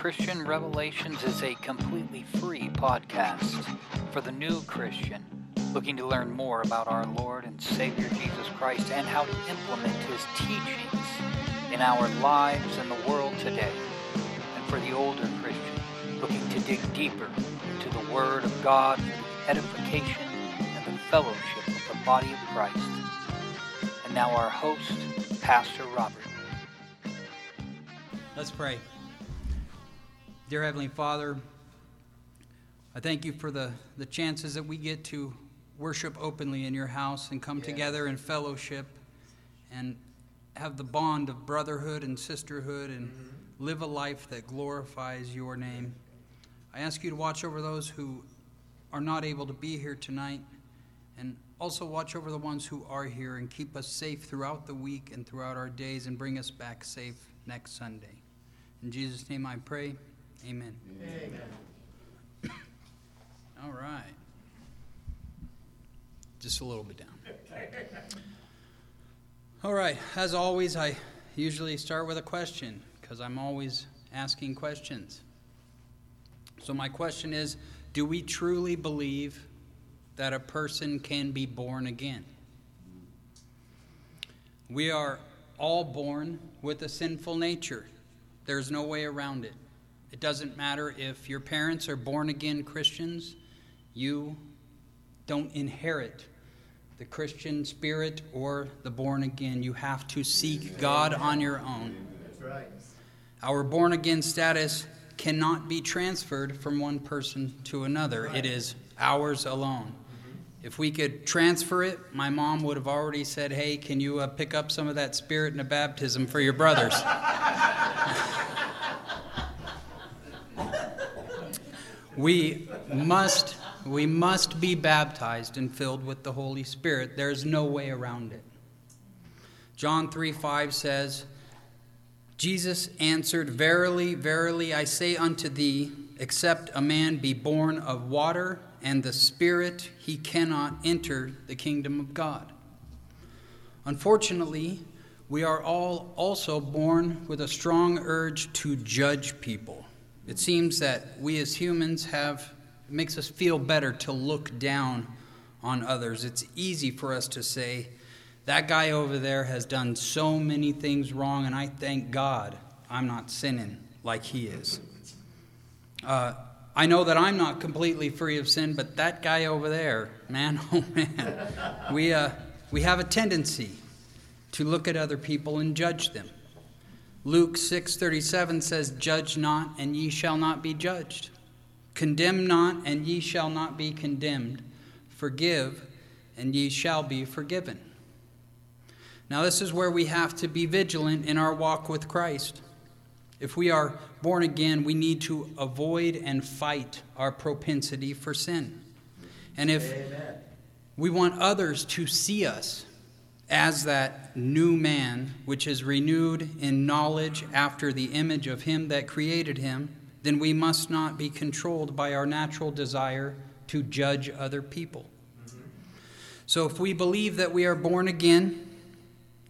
Christian Revelations is a completely free podcast for the new Christian looking to learn more about our Lord and Savior Jesus Christ and how to implement his teachings in our lives and the world today. And for the older Christian looking to dig deeper into the Word of God for the edification and the fellowship of the body of Christ. And now our host, Pastor Robert. Let's pray. Dear Heavenly Father, I thank you for the, the chances that we get to worship openly in your house and come yes. together in fellowship and have the bond of brotherhood and sisterhood and mm-hmm. live a life that glorifies your name. I ask you to watch over those who are not able to be here tonight and also watch over the ones who are here and keep us safe throughout the week and throughout our days and bring us back safe next Sunday. In Jesus' name I pray. Amen. Amen. All right. Just a little bit down. All right. As always, I usually start with a question because I'm always asking questions. So, my question is Do we truly believe that a person can be born again? We are all born with a sinful nature. There's no way around it. It doesn't matter if your parents are born again Christians, you don't inherit the Christian spirit or the born again. You have to seek God on your own. That's right. Our born again status cannot be transferred from one person to another, it is ours alone. If we could transfer it, my mom would have already said, Hey, can you uh, pick up some of that spirit in a baptism for your brothers? we must we must be baptized and filled with the Holy Spirit. There's no way around it. John 3 5 says, Jesus answered, Verily, verily, I say unto thee, except a man be born of water and the Spirit, he cannot enter the kingdom of God. Unfortunately, we are all also born with a strong urge to judge people. It seems that we as humans have, it makes us feel better to look down on others. It's easy for us to say, that guy over there has done so many things wrong, and I thank God I'm not sinning like he is. Uh, I know that I'm not completely free of sin, but that guy over there, man, oh man, we, uh, we have a tendency to look at other people and judge them. Luke 6:37 says, "Judge not, and ye shall not be judged. Condemn not, and ye shall not be condemned. Forgive, and ye shall be forgiven." Now this is where we have to be vigilant in our walk with Christ. If we are born again, we need to avoid and fight our propensity for sin. And if Amen. we want others to see us as that new man, which is renewed in knowledge after the image of him that created him, then we must not be controlled by our natural desire to judge other people. So if we believe that we are born again,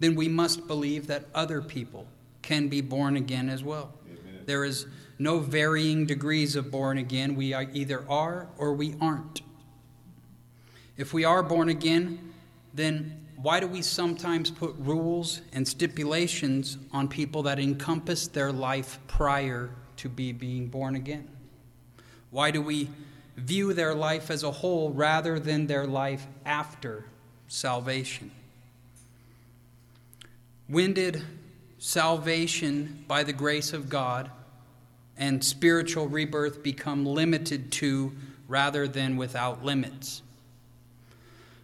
then we must believe that other people can be born again as well. Amen. There is no varying degrees of born again. We either are or we aren't. If we are born again, then why do we sometimes put rules and stipulations on people that encompass their life prior to be being born again? Why do we view their life as a whole rather than their life after salvation? When did salvation by the grace of God and spiritual rebirth become limited to rather than without limits.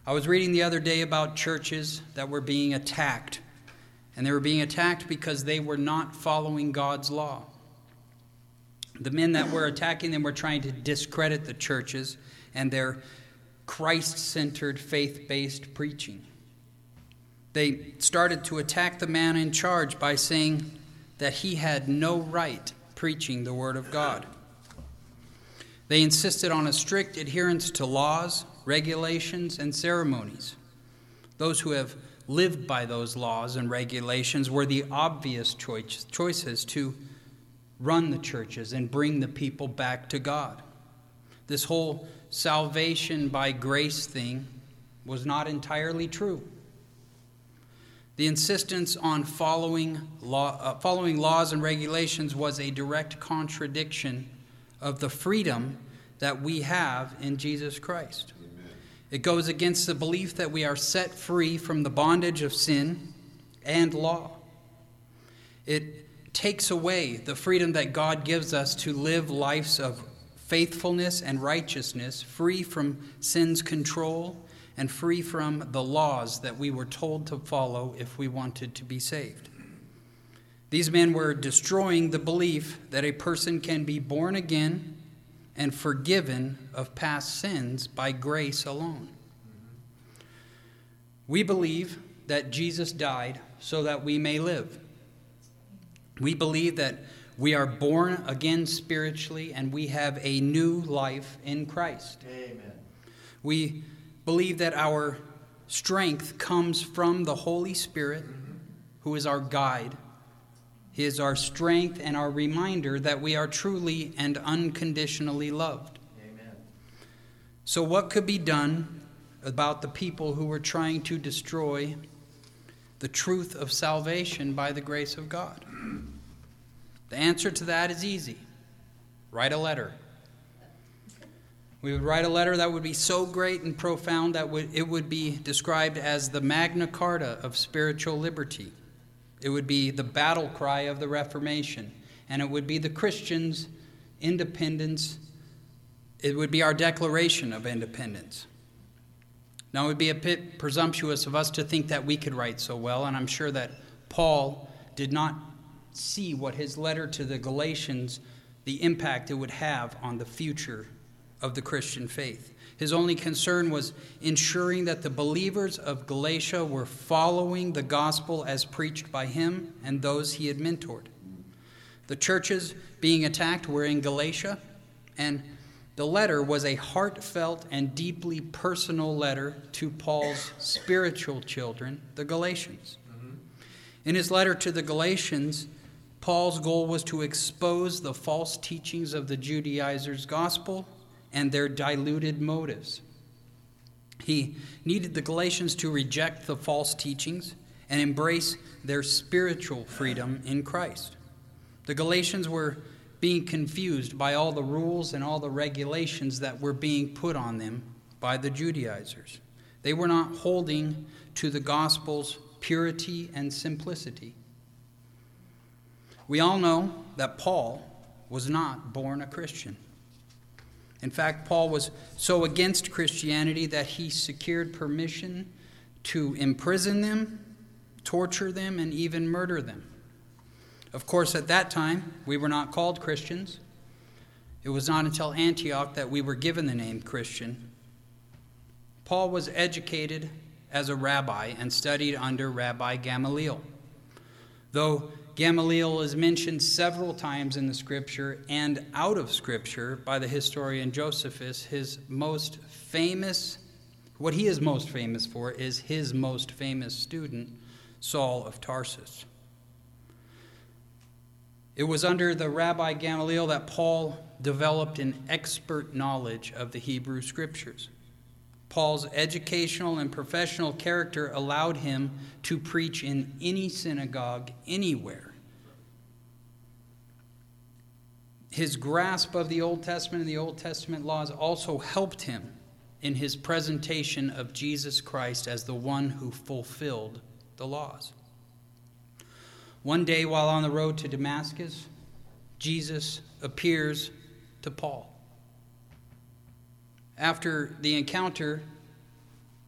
I was reading the other day about churches that were being attacked, and they were being attacked because they were not following God's law. The men that were attacking them were trying to discredit the churches and their Christ centered, faith based preaching they started to attack the man in charge by saying that he had no right preaching the Word of God. They insisted on a strict adherence to laws, regulations, and ceremonies. Those who have lived by those laws and regulations were the obvious choice, choices to run the churches and bring the people back to God. This whole salvation by grace thing was not entirely true. The insistence on following, law, uh, following laws and regulations was a direct contradiction of the freedom that we have in Jesus Christ. It goes against the belief that we are set free from the bondage of sin and law. It takes away the freedom that God gives us to live lives of faithfulness and righteousness, free from sin's control and free from the laws that we were told to follow if we wanted to be saved. These men were destroying the belief that a person can be born again and forgiven of past sins by grace alone. We believe that Jesus died so that we may live. We believe that we are born again spiritually and we have a new life in Christ. Amen. We believe that our strength comes from the Holy Spirit, who is our guide. He is our strength and our reminder that we are truly and unconditionally loved. Amen. So, what could be done about the people who were trying to destroy the truth of salvation by the grace of God? The answer to that is easy write a letter. We would write a letter that would be so great and profound that it would be described as the Magna Carta of spiritual liberty. It would be the battle cry of the Reformation, and it would be the Christians' independence. It would be our declaration of independence. Now, it would be a bit presumptuous of us to think that we could write so well, and I'm sure that Paul did not see what his letter to the Galatians, the impact it would have on the future of the Christian faith. His only concern was ensuring that the believers of Galatia were following the gospel as preached by him and those he had mentored. The churches being attacked were in Galatia, and the letter was a heartfelt and deeply personal letter to Paul's spiritual children, the Galatians. In his letter to the Galatians, Paul's goal was to expose the false teachings of the Judaizers' gospel and their diluted motives. He needed the Galatians to reject the false teachings and embrace their spiritual freedom in Christ. The Galatians were being confused by all the rules and all the regulations that were being put on them by the Judaizers. They were not holding to the gospel's purity and simplicity. We all know that Paul was not born a Christian. In fact, Paul was so against Christianity that he secured permission to imprison them, torture them, and even murder them. Of course, at that time, we were not called Christians. It was not until Antioch that we were given the name Christian. Paul was educated as a rabbi and studied under Rabbi Gamaliel. Though Gamaliel is mentioned several times in the scripture and out of scripture by the historian Josephus. His most famous, what he is most famous for, is his most famous student, Saul of Tarsus. It was under the Rabbi Gamaliel that Paul developed an expert knowledge of the Hebrew scriptures. Paul's educational and professional character allowed him to preach in any synagogue anywhere. His grasp of the Old Testament and the Old Testament laws also helped him in his presentation of Jesus Christ as the one who fulfilled the laws. One day, while on the road to Damascus, Jesus appears to Paul. After the encounter,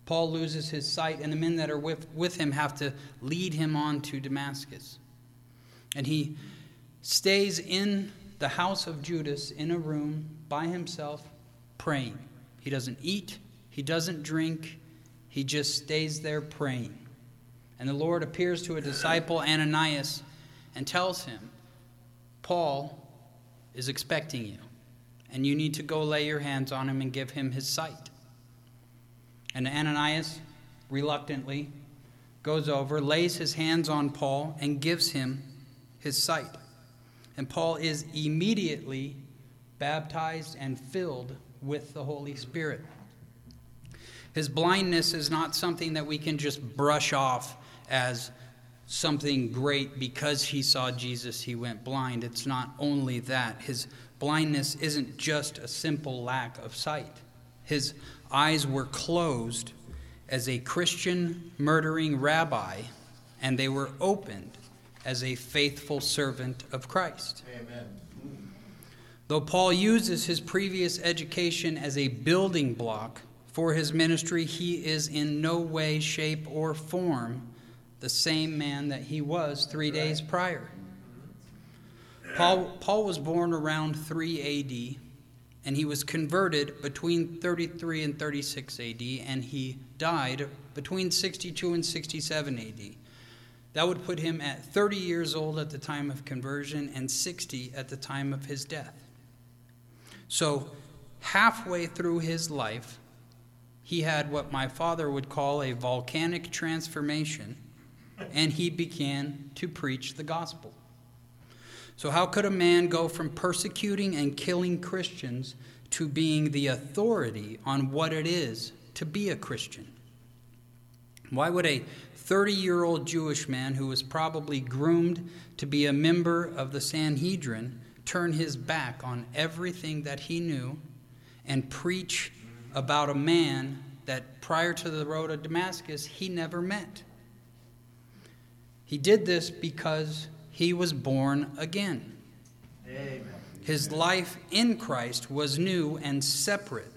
Paul loses his sight, and the men that are with, with him have to lead him on to Damascus. And he stays in the house of Judas in a room by himself praying. He doesn't eat, he doesn't drink, he just stays there praying. And the Lord appears to a disciple, Ananias, and tells him, Paul is expecting you and you need to go lay your hands on him and give him his sight. And Ananias reluctantly goes over, lays his hands on Paul, and gives him his sight. And Paul is immediately baptized and filled with the Holy Spirit. His blindness is not something that we can just brush off as something great because he saw Jesus, he went blind. It's not only that. His blindness isn't just a simple lack of sight. His eyes were closed as a Christian murdering rabbi, and they were opened as a faithful servant of Christ. Amen. Though Paul uses his previous education as a building block for his ministry, he is in no way, shape, or form the same man that he was three days prior. Paul, Paul was born around 3 AD, and he was converted between 33 and 36 AD, and he died between 62 and 67 AD. That would put him at 30 years old at the time of conversion and 60 at the time of his death. So, halfway through his life, he had what my father would call a volcanic transformation, and he began to preach the gospel. So, how could a man go from persecuting and killing Christians to being the authority on what it is to be a Christian? Why would a 30 year old Jewish man who was probably groomed to be a member of the Sanhedrin turn his back on everything that he knew and preach about a man that prior to the road of Damascus he never met. He did this because he was born again. Amen. His life in Christ was new and separate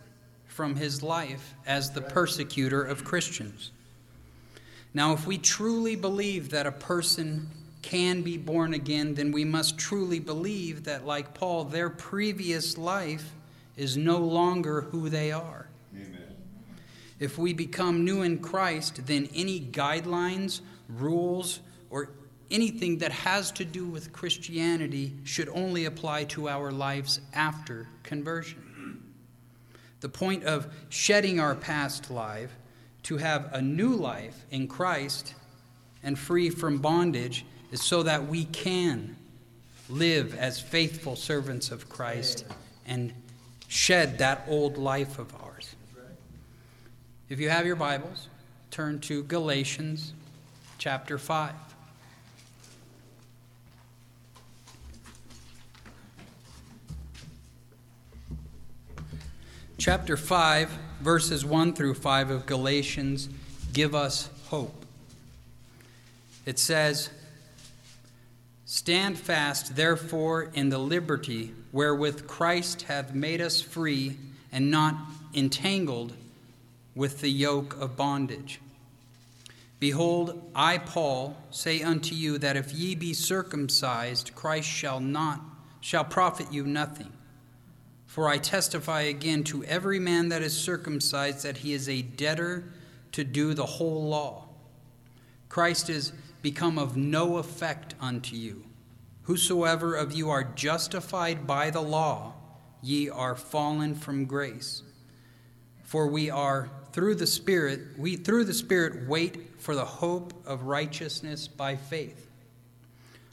from his life as the persecutor of Christians. Now, if we truly believe that a person can be born again, then we must truly believe that, like Paul, their previous life is no longer who they are. Amen. If we become new in Christ, then any guidelines, rules, or anything that has to do with Christianity should only apply to our lives after conversion. The point of shedding our past life to have a new life in Christ and free from bondage is so that we can live as faithful servants of Christ and shed that old life of ours. If you have your Bibles, turn to Galatians chapter 5. Chapter 5, verses 1 through 5 of Galatians give us hope. It says, Stand fast, therefore, in the liberty wherewith Christ hath made us free, and not entangled with the yoke of bondage. Behold, I, Paul, say unto you that if ye be circumcised, Christ shall not shall profit you nothing. For I testify again to every man that is circumcised that he is a debtor to do the whole law. Christ is become of no effect unto you. Whosoever of you are justified by the law, ye are fallen from grace. For we are through the Spirit, we through the Spirit wait for the hope of righteousness by faith.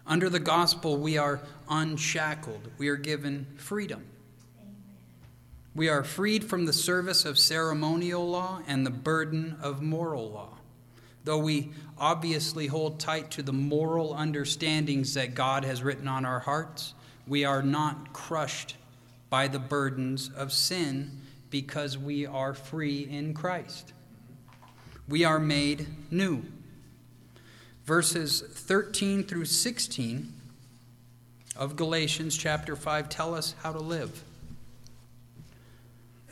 Under the gospel, we are unshackled, we are given freedom. We are freed from the service of ceremonial law and the burden of moral law. Though we obviously hold tight to the moral understandings that God has written on our hearts, we are not crushed by the burdens of sin because we are free in Christ. We are made new. Verses 13 through 16 of Galatians chapter 5 tell us how to live.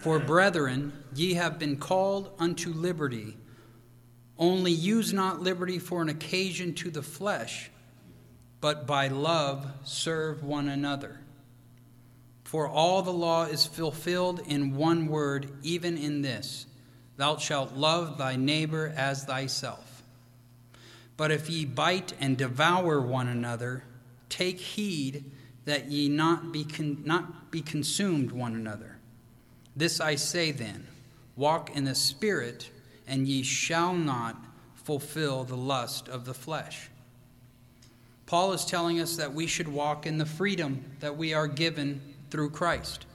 For brethren, ye have been called unto liberty. Only use not liberty for an occasion to the flesh, but by love serve one another. For all the law is fulfilled in one word, even in this Thou shalt love thy neighbor as thyself. But if ye bite and devour one another, take heed that ye not be, con- not be consumed one another. This I say then walk in the Spirit and ye shall not fulfill the lust of the flesh. Paul is telling us that we should walk in the freedom that we are given through Christ.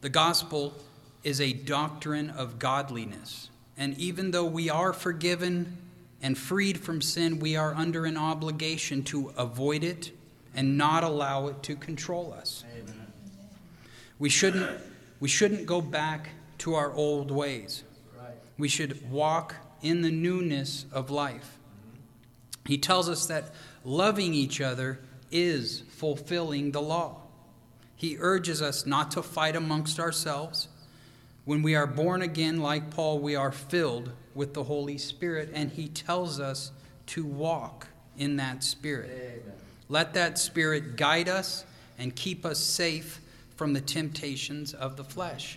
The gospel is a doctrine of godliness. And even though we are forgiven and freed from sin, we are under an obligation to avoid it and not allow it to control us. Amen. We shouldn't, we shouldn't go back to our old ways. Right. We should walk in the newness of life. Mm-hmm. He tells us that loving each other is fulfilling the law. He urges us not to fight amongst ourselves. When we are born again, like Paul, we are filled with the Holy Spirit, and he tells us to walk in that Spirit. Amen. Let that Spirit guide us and keep us safe from the temptations of the flesh.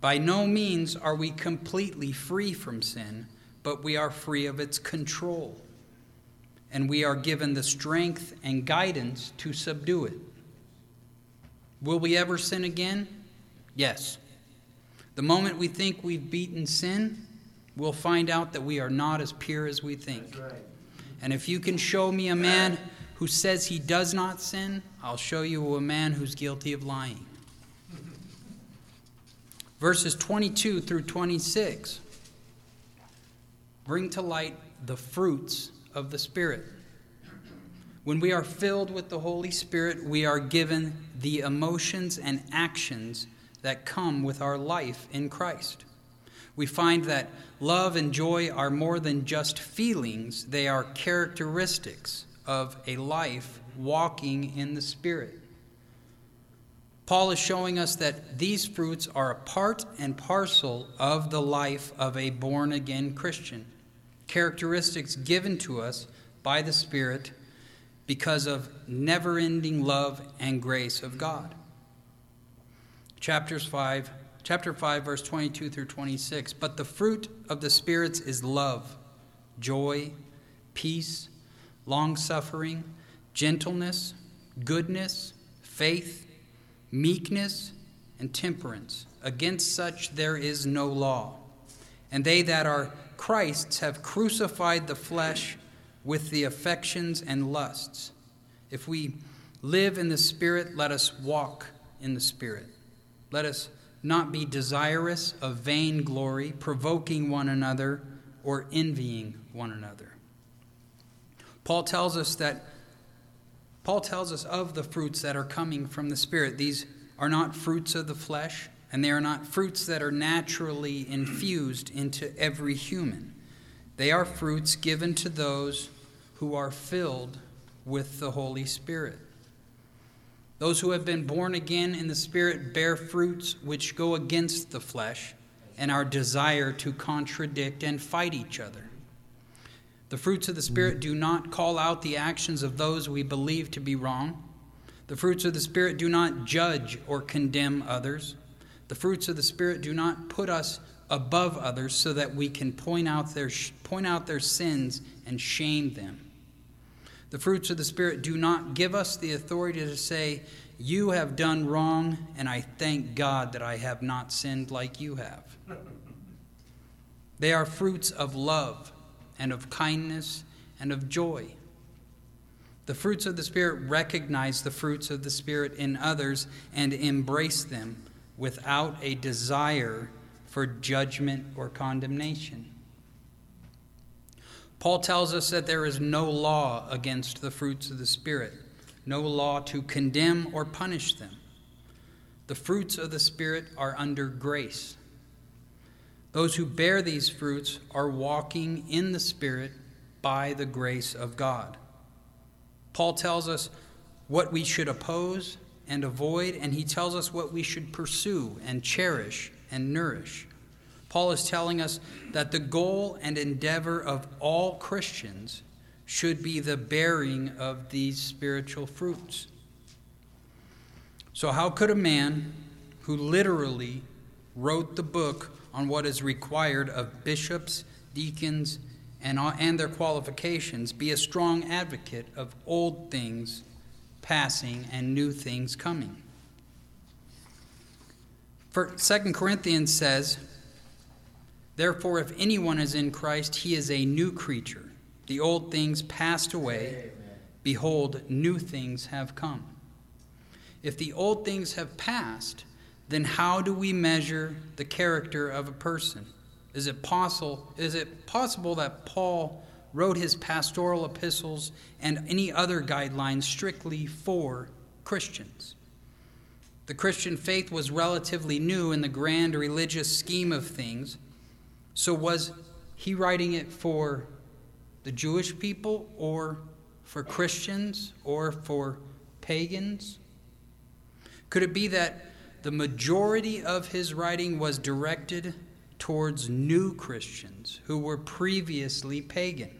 By no means are we completely free from sin, but we are free of its control. And we are given the strength and guidance to subdue it. Will we ever sin again? Yes. The moment we think we've beaten sin, we'll find out that we are not as pure as we think. Right. And if you can show me a man who says he does not sin, I'll show you a man who's guilty of lying. Verses 22 through 26 bring to light the fruits of the Spirit. When we are filled with the Holy Spirit, we are given the emotions and actions that come with our life in Christ. We find that love and joy are more than just feelings, they are characteristics of a life walking in the Spirit. Paul is showing us that these fruits are a part and parcel of the life of a born again Christian, characteristics given to us by the Spirit because of never ending love and grace of God chapters 5, chapter 5, verse 22 through 26. But the fruit of the spirits is love, joy, peace, long suffering, gentleness, goodness, faith, meekness, and temperance. Against such there is no law. And they that are Christ's have crucified the flesh with the affections and lusts. If we live in the Spirit, let us walk in the Spirit. Let us not be desirous of vain glory, provoking one another, or envying one another. Paul tells us that Paul tells us of the fruits that are coming from the Spirit. These are not fruits of the flesh, and they are not fruits that are naturally infused into every human. They are fruits given to those who are filled with the Holy Spirit. Those who have been born again in the Spirit bear fruits which go against the flesh and our desire to contradict and fight each other. The fruits of the Spirit mm-hmm. do not call out the actions of those we believe to be wrong. The fruits of the Spirit do not judge or condemn others. The fruits of the Spirit do not put us above others so that we can point out their, point out their sins and shame them. The fruits of the Spirit do not give us the authority to say, You have done wrong, and I thank God that I have not sinned like you have. They are fruits of love and of kindness and of joy. The fruits of the Spirit recognize the fruits of the Spirit in others and embrace them without a desire for judgment or condemnation. Paul tells us that there is no law against the fruits of the Spirit, no law to condemn or punish them. The fruits of the Spirit are under grace. Those who bear these fruits are walking in the Spirit by the grace of God. Paul tells us what we should oppose and avoid, and he tells us what we should pursue and cherish and nourish. Paul is telling us that the goal and endeavor of all Christians should be the bearing of these spiritual fruits. So, how could a man who literally wrote the book on what is required of bishops, deacons, and, and their qualifications be a strong advocate of old things passing and new things coming? For 2 Corinthians says, Therefore, if anyone is in Christ, he is a new creature. the old things passed away. Behold, new things have come. If the old things have passed, then how do we measure the character of a person? Is it possible, is it possible that Paul wrote his pastoral epistles and any other guidelines strictly for Christians? The Christian faith was relatively new in the grand religious scheme of things. So, was he writing it for the Jewish people or for Christians or for pagans? Could it be that the majority of his writing was directed towards new Christians who were previously pagan?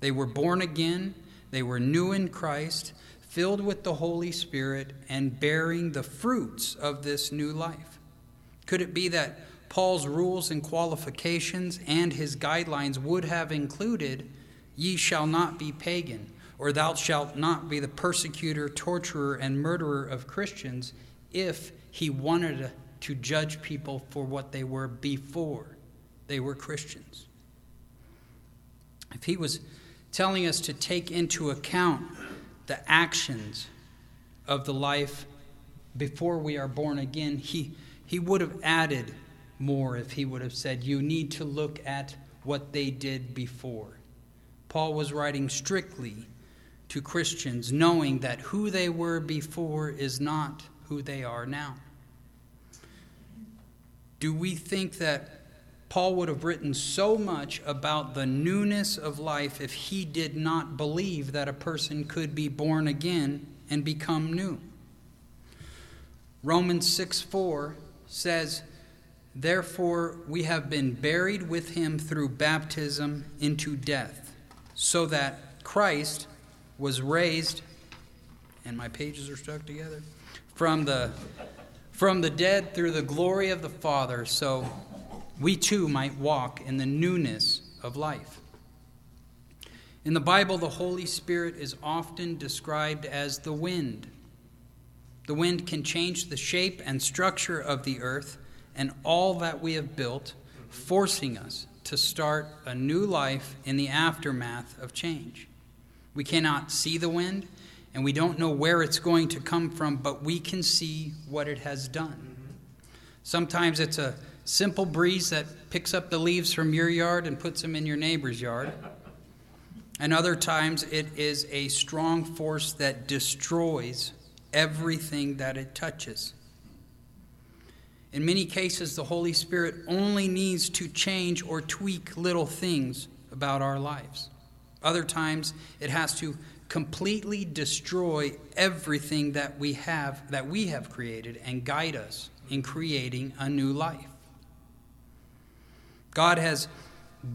They were born again, they were new in Christ, filled with the Holy Spirit, and bearing the fruits of this new life? Could it be that Paul's rules and qualifications and his guidelines would have included, Ye shall not be pagan, or thou shalt not be the persecutor, torturer, and murderer of Christians, if he wanted to judge people for what they were before they were Christians. If he was telling us to take into account the actions of the life before we are born again, he, he would have added more if he would have said, You need to look at what they did before. Paul was writing strictly to Christians, knowing that who they were before is not who they are now. Do we think that Paul would have written so much about the newness of life if he did not believe that a person could be born again and become new. Romans 6 4 says, Therefore we have been buried with him through baptism into death, so that Christ was raised, and my pages are stuck together, from the, from the dead through the glory of the Father. So we too might walk in the newness of life. In the Bible, the Holy Spirit is often described as the wind. The wind can change the shape and structure of the earth and all that we have built, forcing us to start a new life in the aftermath of change. We cannot see the wind, and we don't know where it's going to come from, but we can see what it has done. Sometimes it's a simple breeze that picks up the leaves from your yard and puts them in your neighbor's yard. And other times it is a strong force that destroys everything that it touches. In many cases, the Holy Spirit only needs to change or tweak little things about our lives. Other times, it has to completely destroy everything that we have that we have created and guide us in creating a new life. God has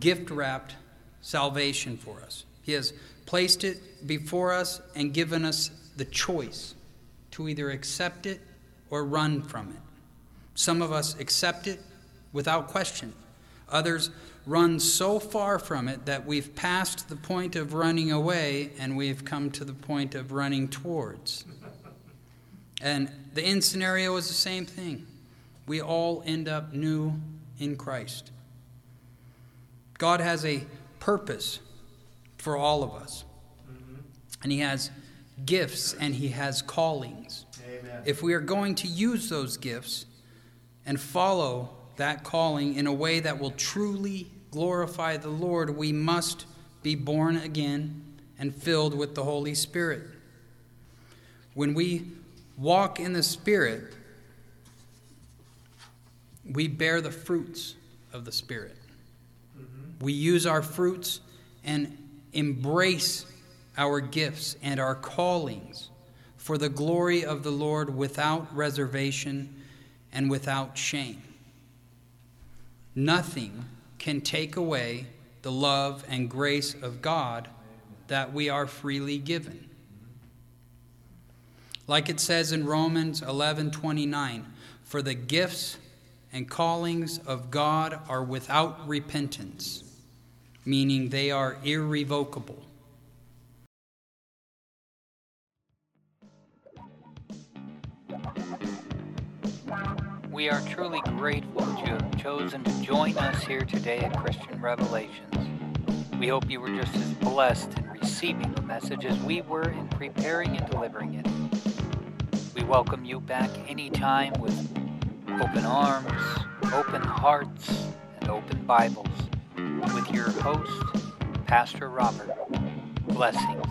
gift wrapped salvation for us. He has placed it before us and given us the choice to either accept it or run from it. Some of us accept it without question. Others run so far from it that we've passed the point of running away and we've come to the point of running towards. And the end scenario is the same thing. We all end up new in Christ. God has a purpose for all of us. Mm-hmm. And He has gifts and He has callings. Amen. If we are going to use those gifts and follow that calling in a way that will truly glorify the Lord, we must be born again and filled with the Holy Spirit. When we walk in the Spirit, we bear the fruits of the Spirit. Mm-hmm. We use our fruits and embrace our gifts and our callings for the glory of the Lord without reservation and without shame. Nothing can take away the love and grace of God that we are freely given. Like it says in Romans 11:29, for the gifts and callings of God are without repentance meaning they are irrevocable. We are truly grateful that you have chosen to join us here today at Christian Revelations. We hope you were just as blessed in receiving the message as we were in preparing and delivering it. We welcome you back anytime with open arms, open hearts, and open Bibles with your host, Pastor Robert. Blessings.